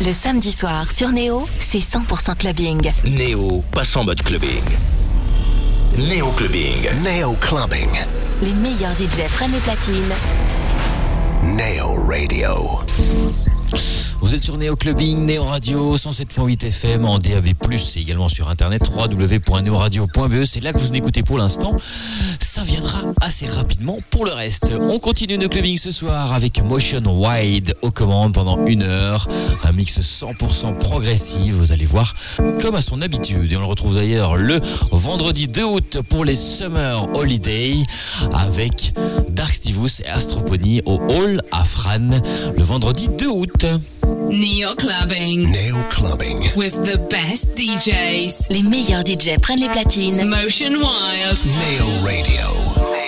Le samedi soir sur Néo, c'est 100% clubbing. Néo passe en mode clubbing. Néo clubbing. Néo clubbing. Les meilleurs DJ prennent les platines. Néo radio. Vous êtes sur Néo Clubbing, Néo Radio, 107.8 FM en DAB+, et également sur internet www.neoradio.be. C'est là que vous écoutez pour l'instant. Ça viendra assez rapidement pour le reste. On continue Néo Clubbing ce soir avec Motion Wide aux commandes pendant une heure. Un mix 100% progressif, vous allez voir, comme à son habitude. Et on le retrouve d'ailleurs le vendredi 2 août pour les Summer Holiday avec Dark Stivus et Astropony au Hall à Fran le vendredi 2 août. Neo Clubbing. Neo Clubbing. With the best DJs. Les meilleurs DJ prennent les platines. Motion Wild. Neo Radio. Neo Radio.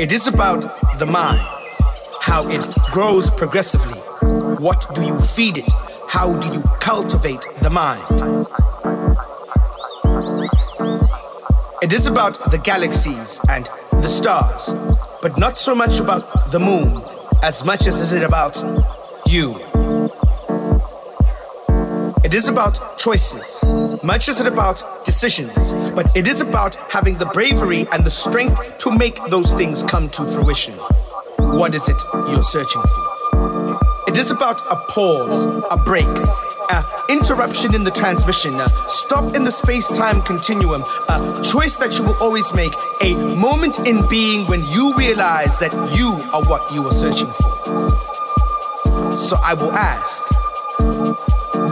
It is about the mind, how it grows progressively. What do you feed it? How do you cultivate the mind? It is about the galaxies and the stars, but not so much about the moon as much as is it about you. It is about choices, much as it about decisions, but it is about having the bravery and the strength to make those things come to fruition. What is it you're searching for? It is about a pause, a break, an interruption in the transmission, a stop in the space time continuum, a choice that you will always make, a moment in being when you realize that you are what you are searching for. So I will ask,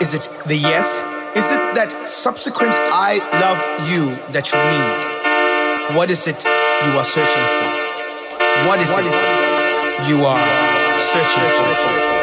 Is it the yes? Is it that subsequent I love you that you need? What is it you are searching for? What is it you are searching for?